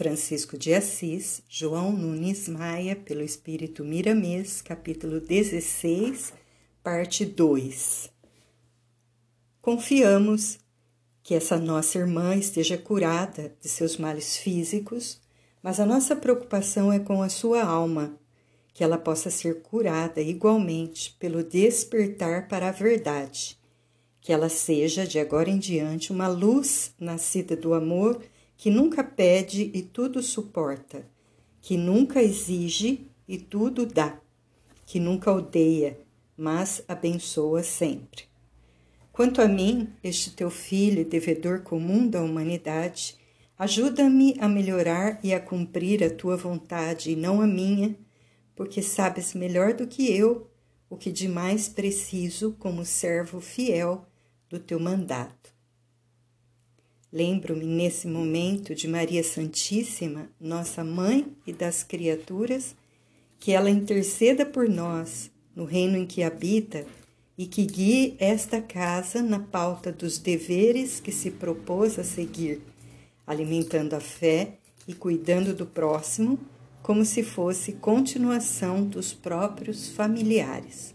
Francisco de Assis, João Nunes Maia, pelo Espírito Miramês, capítulo 16, parte 2. Confiamos que essa nossa irmã esteja curada de seus males físicos, mas a nossa preocupação é com a sua alma, que ela possa ser curada igualmente pelo despertar para a verdade, que ela seja de agora em diante uma luz nascida do amor que nunca pede e tudo suporta, que nunca exige e tudo dá, que nunca odeia, mas abençoa sempre. Quanto a mim, este teu filho, devedor comum da humanidade, ajuda-me a melhorar e a cumprir a tua vontade e não a minha, porque sabes melhor do que eu o que de mais preciso como servo fiel do teu mandato. Lembro-me nesse momento de Maria Santíssima, nossa mãe e das criaturas, que ela interceda por nós no reino em que habita e que guie esta casa na pauta dos deveres que se propôs a seguir, alimentando a fé e cuidando do próximo, como se fosse continuação dos próprios familiares.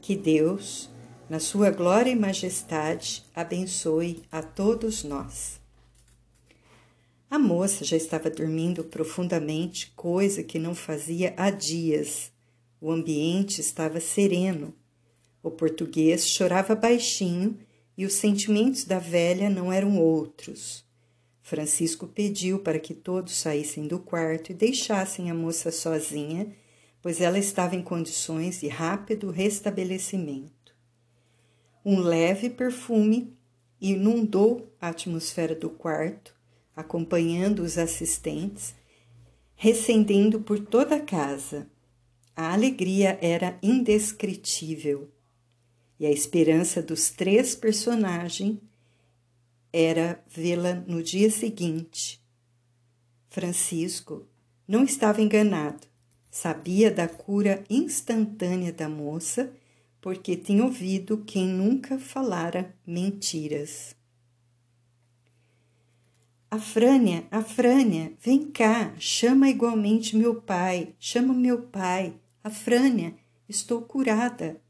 Que Deus, na sua glória e majestade, abençoe a todos nós. A moça já estava dormindo profundamente, coisa que não fazia há dias. O ambiente estava sereno o português chorava baixinho e os sentimentos da velha não eram outros. Francisco pediu para que todos saíssem do quarto e deixassem a moça sozinha, pois ela estava em condições de rápido restabelecimento. Um leve perfume inundou a atmosfera do quarto, acompanhando os assistentes, recendendo por toda a casa. A alegria era indescritível e a esperança dos três personagens era vê-la no dia seguinte. Francisco não estava enganado. Sabia da cura instantânea da moça, porque tinha ouvido quem nunca falara mentiras. Afrânia, Afrânia, vem cá, chama igualmente meu pai, chama meu pai. Afrânia, estou curada.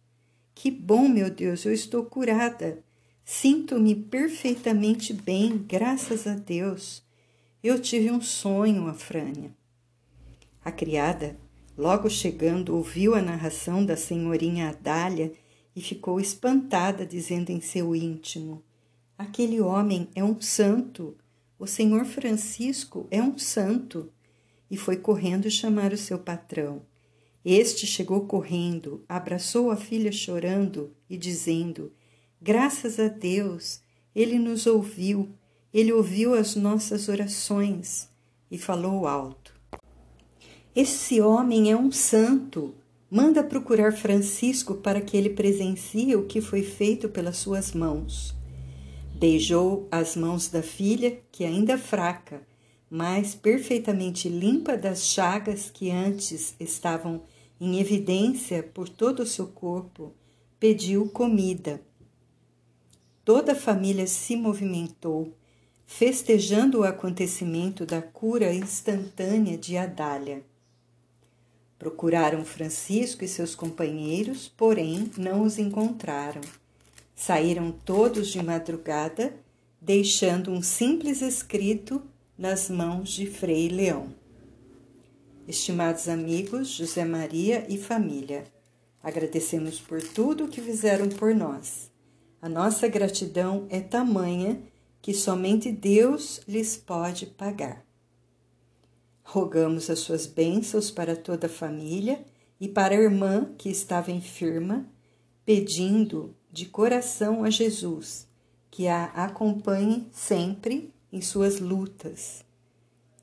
Que bom, meu Deus, eu estou curada. Sinto-me perfeitamente bem, graças a Deus. Eu tive um sonho, Afrânia. A criada, logo chegando, ouviu a narração da senhorinha Adália e ficou espantada, dizendo em seu íntimo: Aquele homem é um santo. O senhor Francisco é um santo. E foi correndo chamar o seu patrão. Este chegou correndo, abraçou a filha chorando e dizendo: Graças a Deus, ele nos ouviu, ele ouviu as nossas orações e falou alto: Esse homem é um santo. Manda procurar Francisco para que ele presencie o que foi feito pelas suas mãos. Beijou as mãos da filha, que ainda fraca, mas perfeitamente limpa das chagas que antes estavam em evidência por todo o seu corpo, pediu comida. Toda a família se movimentou, festejando o acontecimento da cura instantânea de Adália. Procuraram Francisco e seus companheiros, porém não os encontraram. Saíram todos de madrugada, deixando um simples escrito nas mãos de Frei Leão. Estimados amigos, José Maria e família, agradecemos por tudo o que fizeram por nós. A nossa gratidão é tamanha que somente Deus lhes pode pagar. Rogamos as suas bênçãos para toda a família e para a irmã que estava enferma, pedindo de coração a Jesus que a acompanhe sempre em suas lutas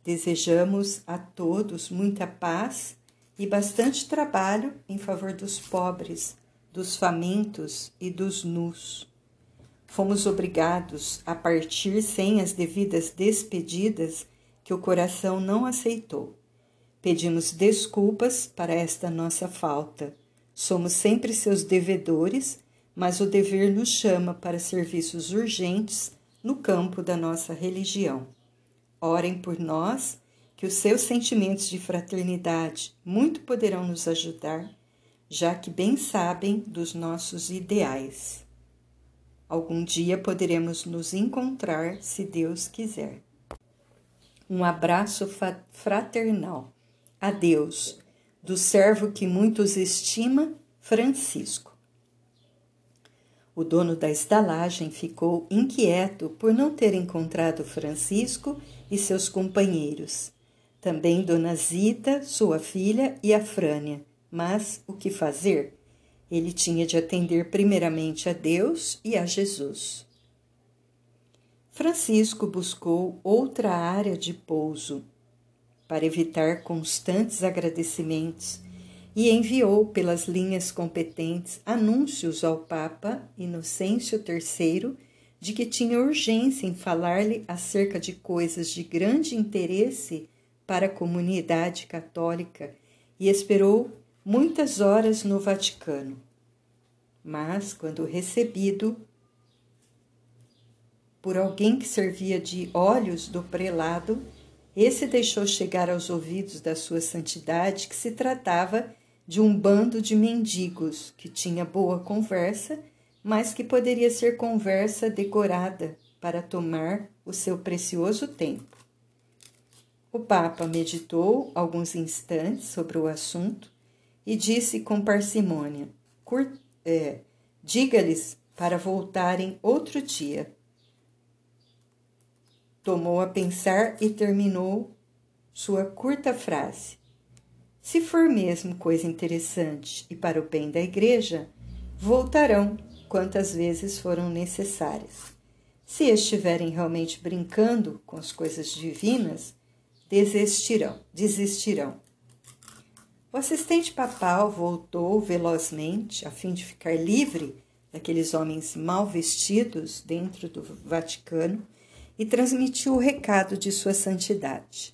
Desejamos a todos muita paz e bastante trabalho em favor dos pobres, dos famintos e dos nus. Fomos obrigados a partir sem as devidas despedidas que o coração não aceitou. Pedimos desculpas para esta nossa falta. Somos sempre seus devedores, mas o dever nos chama para serviços urgentes no campo da nossa religião. Orem por nós que os seus sentimentos de fraternidade muito poderão nos ajudar, já que bem sabem dos nossos ideais. Algum dia poderemos nos encontrar, se Deus quiser. Um abraço fraternal. Adeus, do servo que muitos estima, Francisco. O dono da estalagem ficou inquieto por não ter encontrado Francisco e seus companheiros também Dona Zita, sua filha, e a Frânia. Mas o que fazer? Ele tinha de atender primeiramente a Deus e a Jesus. Francisco buscou outra área de pouso para evitar constantes agradecimentos e enviou pelas linhas competentes anúncios ao Papa Inocêncio III de que tinha urgência em falar-lhe acerca de coisas de grande interesse para a comunidade católica e esperou muitas horas no Vaticano. Mas, quando recebido por alguém que servia de olhos do prelado, esse deixou chegar aos ouvidos da sua santidade que se tratava de um bando de mendigos que tinha boa conversa, mas que poderia ser conversa decorada para tomar o seu precioso tempo. O Papa meditou alguns instantes sobre o assunto e disse com parcimônia: é, Diga-lhes para voltarem outro dia. Tomou a pensar e terminou sua curta frase. Se for mesmo coisa interessante e para o bem da igreja, voltarão quantas vezes foram necessárias. Se estiverem realmente brincando com as coisas divinas, desistirão, desistirão. O assistente papal voltou velozmente a fim de ficar livre daqueles homens mal vestidos dentro do Vaticano e transmitiu o recado de sua santidade.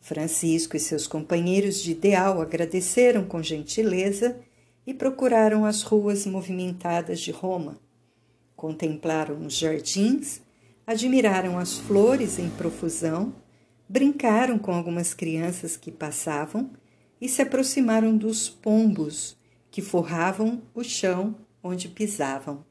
Francisco e seus companheiros de ideal agradeceram com gentileza e procuraram as ruas movimentadas de Roma. Contemplaram os jardins, admiraram as flores em profusão brincaram com algumas crianças que passavam e se aproximaram dos pombos que forravam o chão onde pisavam.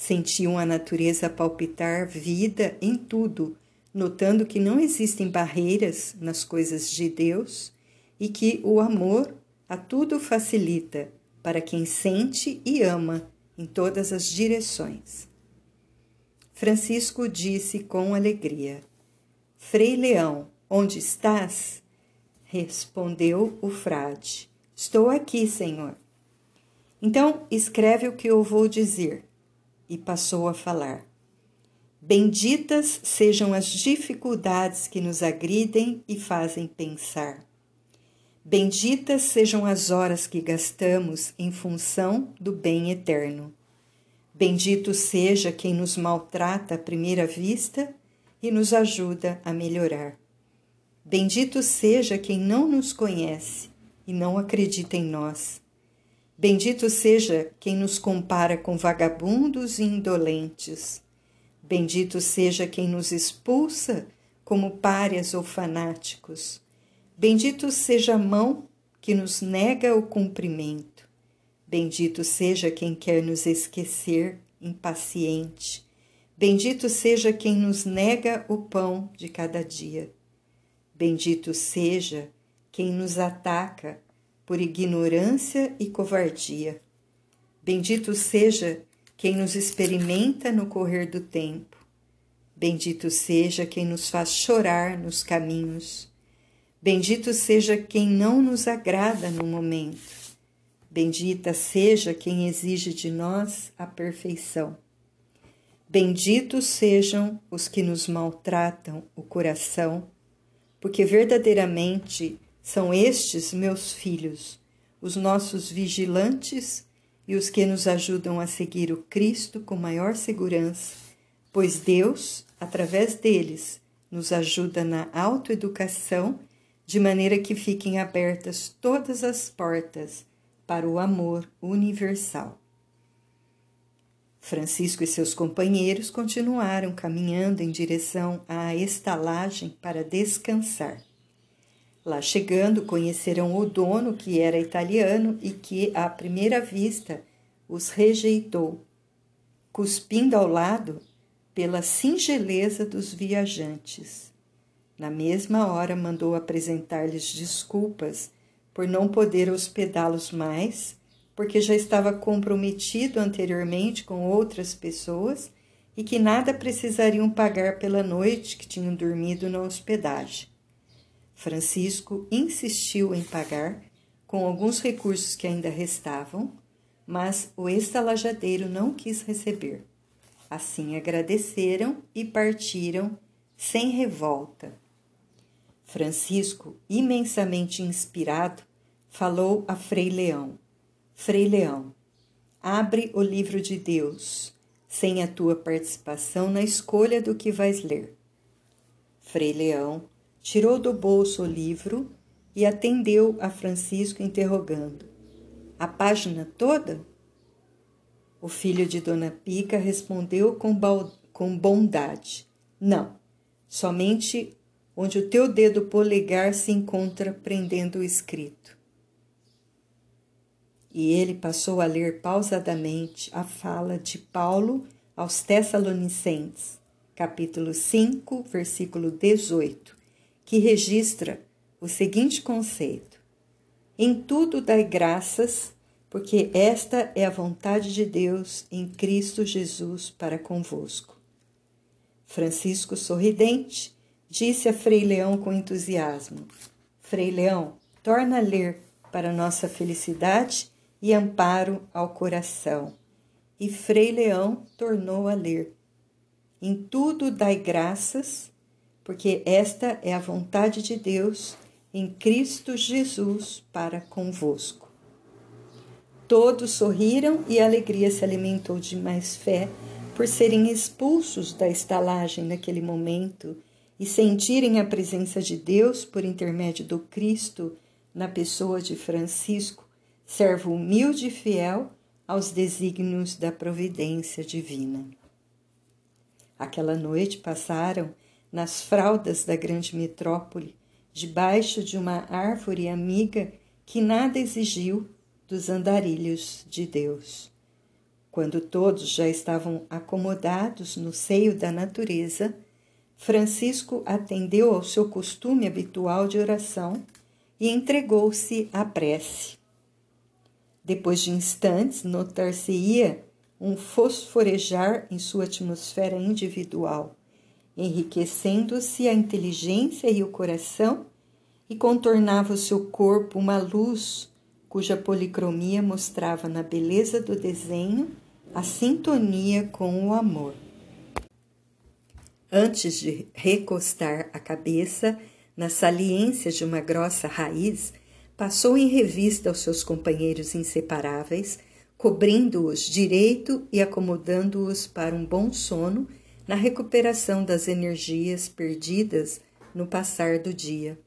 Sentiam a natureza palpitar vida em tudo, notando que não existem barreiras nas coisas de Deus e que o amor a tudo facilita para quem sente e ama em todas as direções. Francisco disse com alegria: Frei Leão, onde estás? Respondeu o frade. Estou aqui, senhor. Então escreve o que eu vou dizer. E passou a falar. Benditas sejam as dificuldades que nos agridem e fazem pensar. Benditas sejam as horas que gastamos em função do bem eterno. Bendito seja quem nos maltrata à primeira vista e nos ajuda a melhorar. Bendito seja quem não nos conhece e não acredita em nós. Bendito seja quem nos compara com vagabundos e indolentes. Bendito seja quem nos expulsa como párias ou fanáticos. Bendito seja a mão que nos nega o cumprimento. Bendito seja quem quer nos esquecer, impaciente. Bendito seja quem nos nega o pão de cada dia. Bendito seja quem nos ataca por ignorância e covardia. Bendito seja quem nos experimenta no correr do tempo. Bendito seja quem nos faz chorar nos caminhos. Bendito seja quem não nos agrada no momento. Bendita seja quem exige de nós a perfeição. Benditos sejam os que nos maltratam o coração, porque verdadeiramente são estes meus filhos, os nossos vigilantes e os que nos ajudam a seguir o Cristo com maior segurança, pois Deus, através deles, nos ajuda na autoeducação, de maneira que fiquem abertas todas as portas para o amor universal. Francisco e seus companheiros continuaram caminhando em direção à estalagem para descansar. Lá chegando, conheceram o dono, que era italiano e que, à primeira vista, os rejeitou, cuspindo ao lado pela singeleza dos viajantes. Na mesma hora, mandou apresentar-lhes desculpas por não poder hospedá-los mais, porque já estava comprometido anteriormente com outras pessoas e que nada precisariam pagar pela noite que tinham dormido na hospedagem. Francisco insistiu em pagar, com alguns recursos que ainda restavam, mas o estalajadeiro não quis receber. Assim agradeceram e partiram sem revolta. Francisco, imensamente inspirado, falou a Frei Leão: Frei Leão, abre o livro de Deus, sem a tua participação na escolha do que vais ler. Frei Leão tirou do bolso o livro e atendeu a Francisco interrogando: A página toda? O filho de Dona Pica respondeu com, com bondade: Não, somente onde o teu dedo polegar se encontra prendendo o escrito. E ele passou a ler pausadamente a fala de Paulo aos Tessalonicenses, capítulo 5, versículo 18, que registra o seguinte conceito: Em tudo dai graças, porque esta é a vontade de Deus em Cristo Jesus para convosco. Francisco, sorridente, disse a Frei Leão com entusiasmo: Frei Leão, torna a ler para nossa felicidade e amparo ao coração. E Frei Leão tornou a ler: Em tudo dai graças, porque esta é a vontade de Deus em Cristo Jesus para convosco. Todos sorriram e a alegria se alimentou de mais fé por serem expulsos da estalagem naquele momento e sentirem a presença de Deus por intermédio do Cristo na pessoa de Francisco, servo humilde e fiel aos desígnios da providência divina. Aquela noite passaram nas fraldas da grande metrópole, debaixo de uma árvore amiga que nada exigiu dos andarilhos de Deus. Quando todos já estavam acomodados no seio da natureza, Francisco atendeu ao seu costume habitual de oração e entregou-se à prece. Depois de instantes, notar-se-ia um fosforejar em sua atmosfera individual, enriquecendo-se a inteligência e o coração, e contornava o seu corpo uma luz cuja policromia mostrava na beleza do desenho a sintonia com o amor. Antes de recostar a cabeça na saliência de uma grossa raiz, passou em revista aos seus companheiros inseparáveis, cobrindo-os direito e acomodando-os para um bom sono na recuperação das energias perdidas no passar do dia.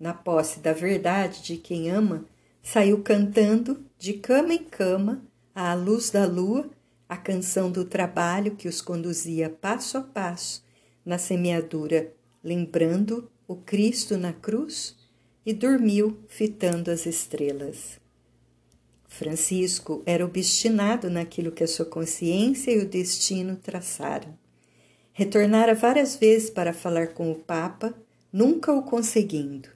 Na posse da verdade de quem ama, saiu cantando, de cama em cama, à luz da lua, a canção do trabalho que os conduzia passo a passo na semeadura, lembrando o Cristo na cruz e dormiu fitando as estrelas. Francisco era obstinado naquilo que a sua consciência e o destino traçaram. Retornara várias vezes para falar com o Papa, nunca o conseguindo.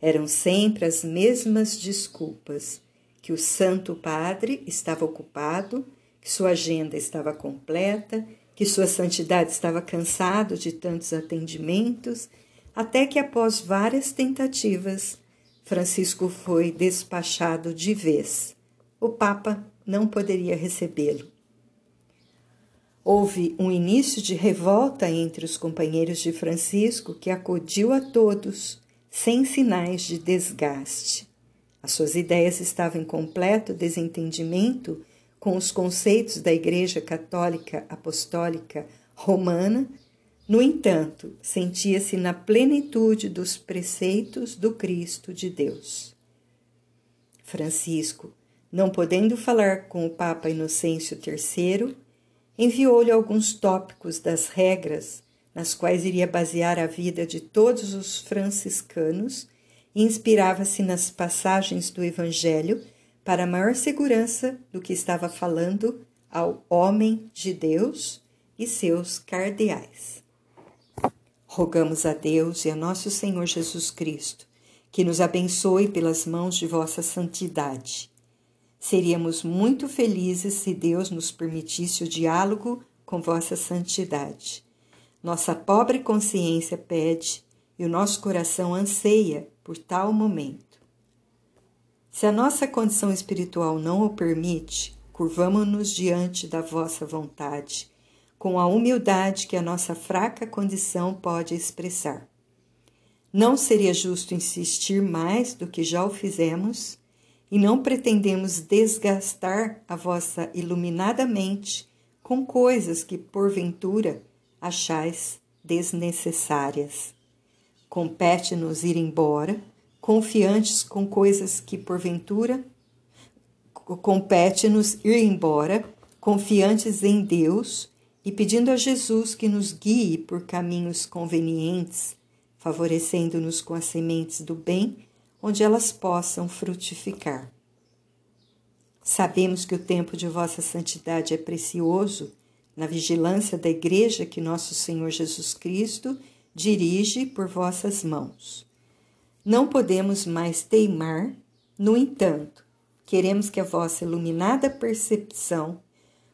Eram sempre as mesmas desculpas: que o Santo Padre estava ocupado, que sua agenda estava completa, que Sua Santidade estava cansado de tantos atendimentos até que, após várias tentativas, Francisco foi despachado de vez. O Papa não poderia recebê-lo. Houve um início de revolta entre os companheiros de Francisco que acudiu a todos, sem sinais de desgaste. As suas ideias estavam em completo desentendimento com os conceitos da Igreja Católica Apostólica Romana no entanto, sentia-se na plenitude dos preceitos do Cristo de Deus. Francisco, não podendo falar com o Papa Inocêncio III, enviou-lhe alguns tópicos das regras nas quais iria basear a vida de todos os franciscanos e inspirava-se nas passagens do Evangelho para maior segurança do que estava falando ao homem de Deus e seus cardeais. Rogamos a Deus e a nosso Senhor Jesus Cristo que nos abençoe pelas mãos de vossa santidade. Seríamos muito felizes se Deus nos permitisse o diálogo com vossa santidade. Nossa pobre consciência pede e o nosso coração anseia por tal momento. Se a nossa condição espiritual não o permite, curvamo-nos diante da vossa vontade, com a humildade que a nossa fraca condição pode expressar. Não seria justo insistir mais do que já o fizemos, e não pretendemos desgastar a vossa iluminada mente com coisas que, porventura, achais desnecessárias. Compete-nos ir embora, confiantes com coisas que porventura compete-nos ir embora, confiantes em Deus e pedindo a Jesus que nos guie por caminhos convenientes, favorecendo-nos com as sementes do bem, onde elas possam frutificar. Sabemos que o tempo de vossa santidade é precioso na vigilância da igreja que nosso Senhor Jesus Cristo dirige por vossas mãos. Não podemos mais teimar, no entanto, queremos que a vossa iluminada percepção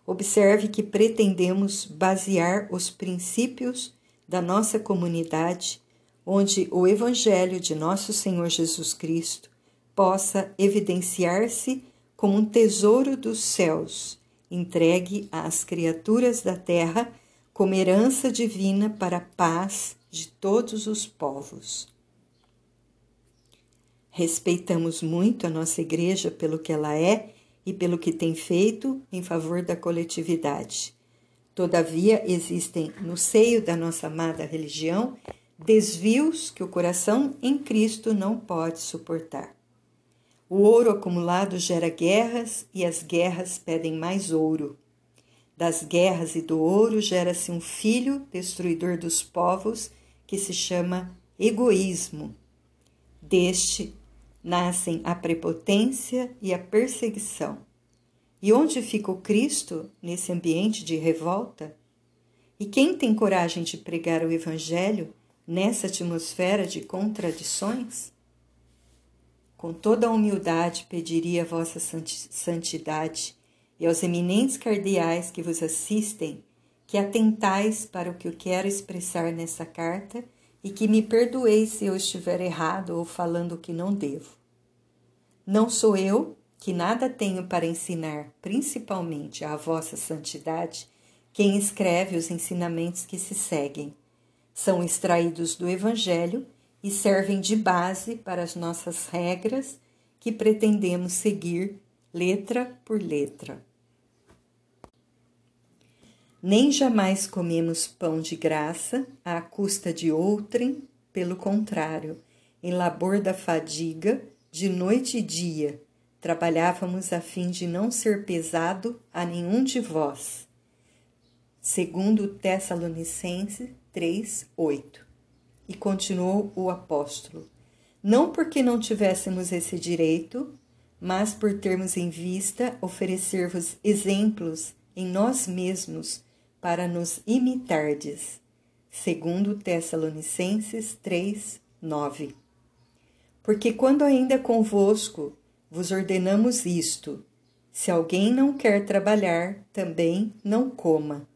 observe que pretendemos basear os princípios da nossa comunidade, onde o Evangelho de nosso Senhor Jesus Cristo possa evidenciar-se como um tesouro dos céus entregue às criaturas da terra como herança divina para a paz de todos os povos. Respeitamos muito a nossa igreja pelo que ela é e pelo que tem feito em favor da coletividade. Todavia, existem no seio da nossa amada religião desvios que o coração em Cristo não pode suportar. O ouro acumulado gera guerras e as guerras pedem mais ouro. Das guerras e do ouro gera-se um filho destruidor dos povos que se chama egoísmo. Deste nascem a prepotência e a perseguição. E onde fica o Cristo nesse ambiente de revolta? E quem tem coragem de pregar o Evangelho nessa atmosfera de contradições? Com toda a humildade pediria a vossa santidade e aos eminentes cardeais que vos assistem que atentais para o que eu quero expressar nessa carta e que me perdoeis se eu estiver errado ou falando o que não devo. Não sou eu, que nada tenho para ensinar, principalmente à vossa santidade, quem escreve os ensinamentos que se seguem. São extraídos do Evangelho e servem de base para as nossas regras que pretendemos seguir letra por letra. Nem jamais comemos pão de graça à custa de outrem, pelo contrário, em labor da fadiga, de noite e dia, trabalhávamos a fim de não ser pesado a nenhum de vós. Segundo Tessalonicenses 3, 8. E continuou o apóstolo: Não porque não tivéssemos esse direito, mas por termos em vista oferecer-vos exemplos em nós mesmos para nos imitardes. Segundo Tessalonicenses 3, 9. Porque quando ainda convosco vos ordenamos isto, se alguém não quer trabalhar, também não coma.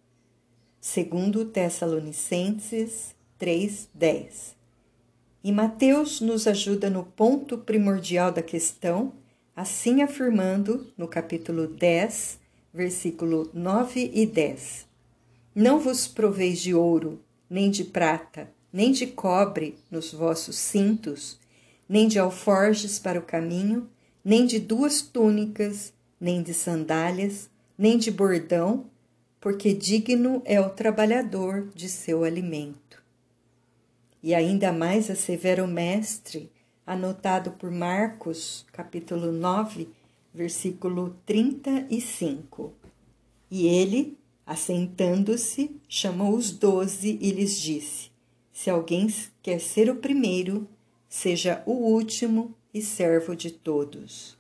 Segundo Tessalonicenses 3:10. E Mateus nos ajuda no ponto primordial da questão, assim afirmando no capítulo 10, versículo 9 e 10. Não vos proveis de ouro, nem de prata, nem de cobre nos vossos cintos, nem de alforjes para o caminho, nem de duas túnicas, nem de sandálias, nem de bordão, porque digno é o trabalhador de seu alimento e ainda mais assevera o mestre, anotado por Marcos, capítulo 9, versículo 35. E ele, Assentando-se, chamou os doze e lhes disse: Se alguém quer ser o primeiro, seja o último e servo de todos.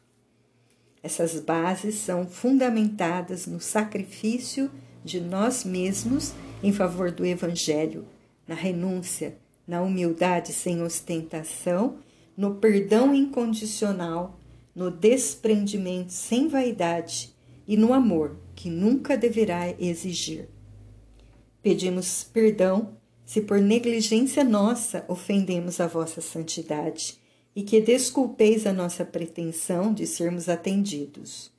Essas bases são fundamentadas no sacrifício de nós mesmos em favor do Evangelho, na renúncia, na humildade sem ostentação, no perdão incondicional, no desprendimento sem vaidade e no amor que nunca deverá exigir. Pedimos perdão se por negligência nossa ofendemos a vossa santidade e que desculpeis a nossa pretensão de sermos atendidos.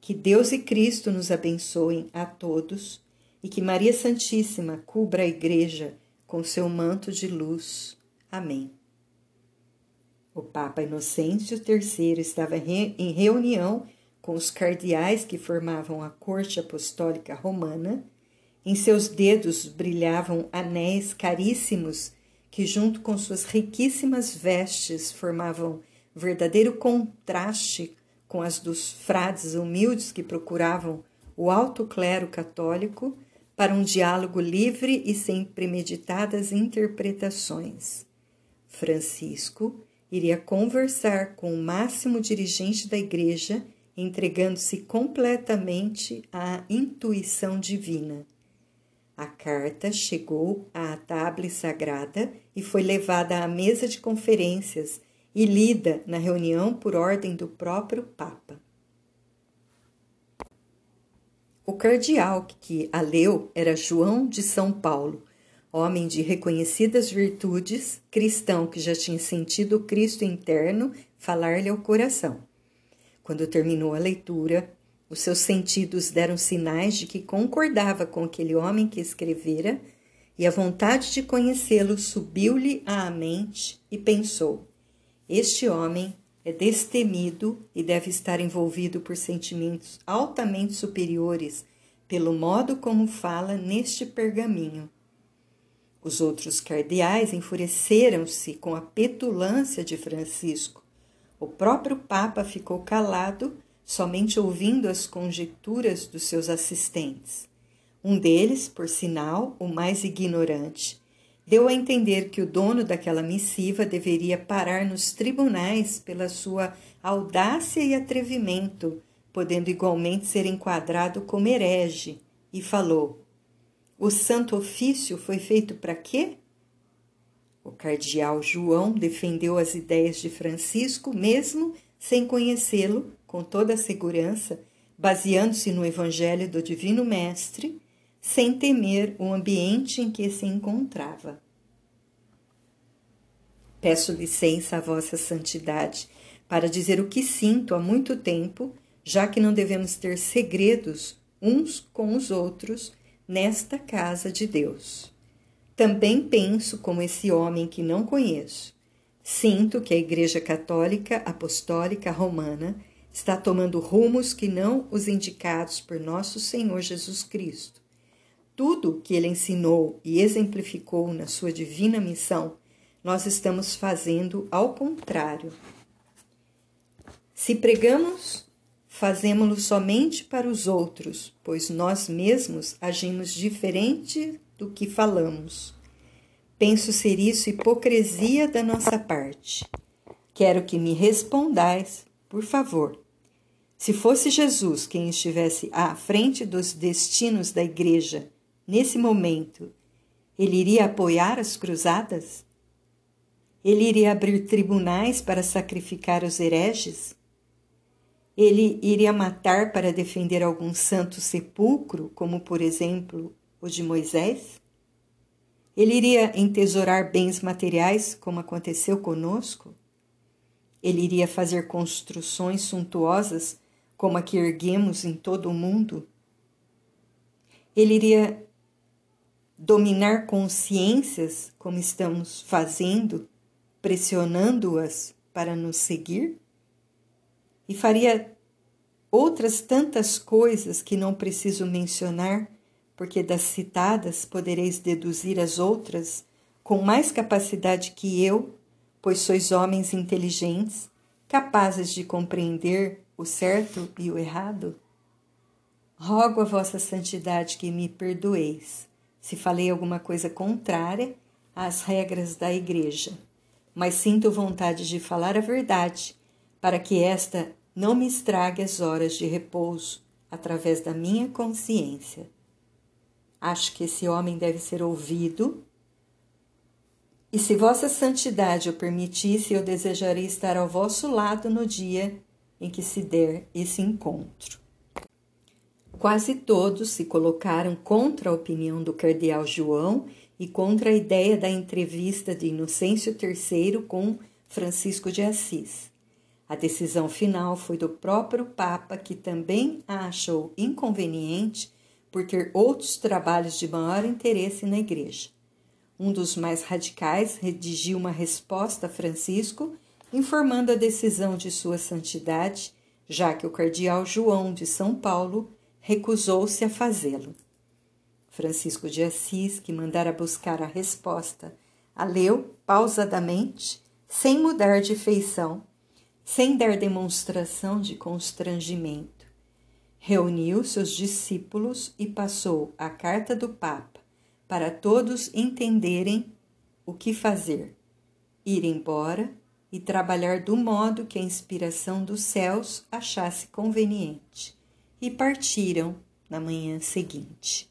Que Deus e Cristo nos abençoem a todos e que Maria Santíssima cubra a Igreja com seu manto de luz. Amém. O Papa Inocêncio III estava em reunião com os cardeais que formavam a corte apostólica romana. Em seus dedos brilhavam anéis caríssimos que, junto com suas riquíssimas vestes, formavam verdadeiro contraste com as dos frades humildes que procuravam o alto clero católico para um diálogo livre e sem premeditadas interpretações. Francisco iria conversar com o máximo dirigente da Igreja, entregando-se completamente à intuição divina. A carta chegou à table sagrada e foi levada à mesa de conferências e lida na reunião por ordem do próprio Papa. O cardeal que a leu era João de São Paulo, homem de reconhecidas virtudes, cristão que já tinha sentido o Cristo interno falar-lhe ao coração. Quando terminou a leitura, os seus sentidos deram sinais de que concordava com aquele homem que escrevera, e a vontade de conhecê-lo subiu-lhe à mente e pensou: Este homem é destemido e deve estar envolvido por sentimentos altamente superiores pelo modo como fala neste pergaminho. Os outros cardeais enfureceram-se com a petulância de Francisco. O próprio Papa ficou calado, somente ouvindo as conjecturas dos seus assistentes. Um deles, por sinal, o mais ignorante, deu a entender que o dono daquela missiva deveria parar nos tribunais pela sua audácia e atrevimento, podendo igualmente ser enquadrado como herege, e falou: O santo ofício foi feito para quê? O cardeal João defendeu as ideias de Francisco, mesmo sem conhecê-lo, com toda a segurança, baseando-se no Evangelho do Divino Mestre sem temer o ambiente em que se encontrava. Peço licença à Vossa Santidade para dizer o que sinto há muito tempo, já que não devemos ter segredos uns com os outros nesta casa de Deus. Também penso como esse homem que não conheço. Sinto que a Igreja Católica Apostólica Romana está tomando rumos que não os indicados por nosso Senhor Jesus Cristo tudo que ele ensinou e exemplificou na sua divina missão, nós estamos fazendo ao contrário. Se pregamos, fazemos-lo somente para os outros, pois nós mesmos agimos diferente do que falamos. Penso ser isso hipocrisia da nossa parte. Quero que me respondais, por favor. Se fosse Jesus quem estivesse à frente dos destinos da Igreja nesse momento, ele iria apoiar as cruzadas? Ele iria abrir tribunais para sacrificar os hereges? Ele iria matar para defender algum santo sepulcro, como por exemplo o de Moisés? Ele iria entesourar bens materiais, como aconteceu conosco? Ele iria fazer construções suntuosas, como a que erguemos em todo o mundo? Ele iria dominar consciências, como estamos fazendo, pressionando-as para nos seguir? E faria outras tantas coisas que não preciso mencionar, porque das citadas podereis deduzir as outras com mais capacidade que eu, pois sois homens inteligentes, capazes de compreender o certo e o errado? Rogo a vossa santidade que me perdoeis, se falei alguma coisa contrária às regras da Igreja, mas sinto vontade de falar a verdade, para que esta não me estrague as horas de repouso através da minha consciência. Acho que esse homem deve ser ouvido. E se vossa santidade o permitisse, eu desejaria estar ao vosso lado no dia em que se der esse encontro. Quase todos se colocaram contra a opinião do cardeal João e contra a ideia da entrevista de Inocêncio III com Francisco de Assis. A decisão final foi do próprio Papa, que também a achou inconveniente por ter outros trabalhos de maior interesse na Igreja. Um dos mais radicais redigiu uma resposta a Francisco, informando a decisão de Sua Santidade, já que o cardeal João de São Paulo recusou-se a fazê-lo. Francisco de Assis, que mandara buscar a resposta, a leu pausadamente, sem mudar de feição sem dar demonstração de constrangimento. Reuniu seus discípulos e passou a carta do Papa para todos entenderem o que fazer, ir embora e trabalhar do modo que a inspiração dos céus achasse conveniente. E partiram na manhã seguinte.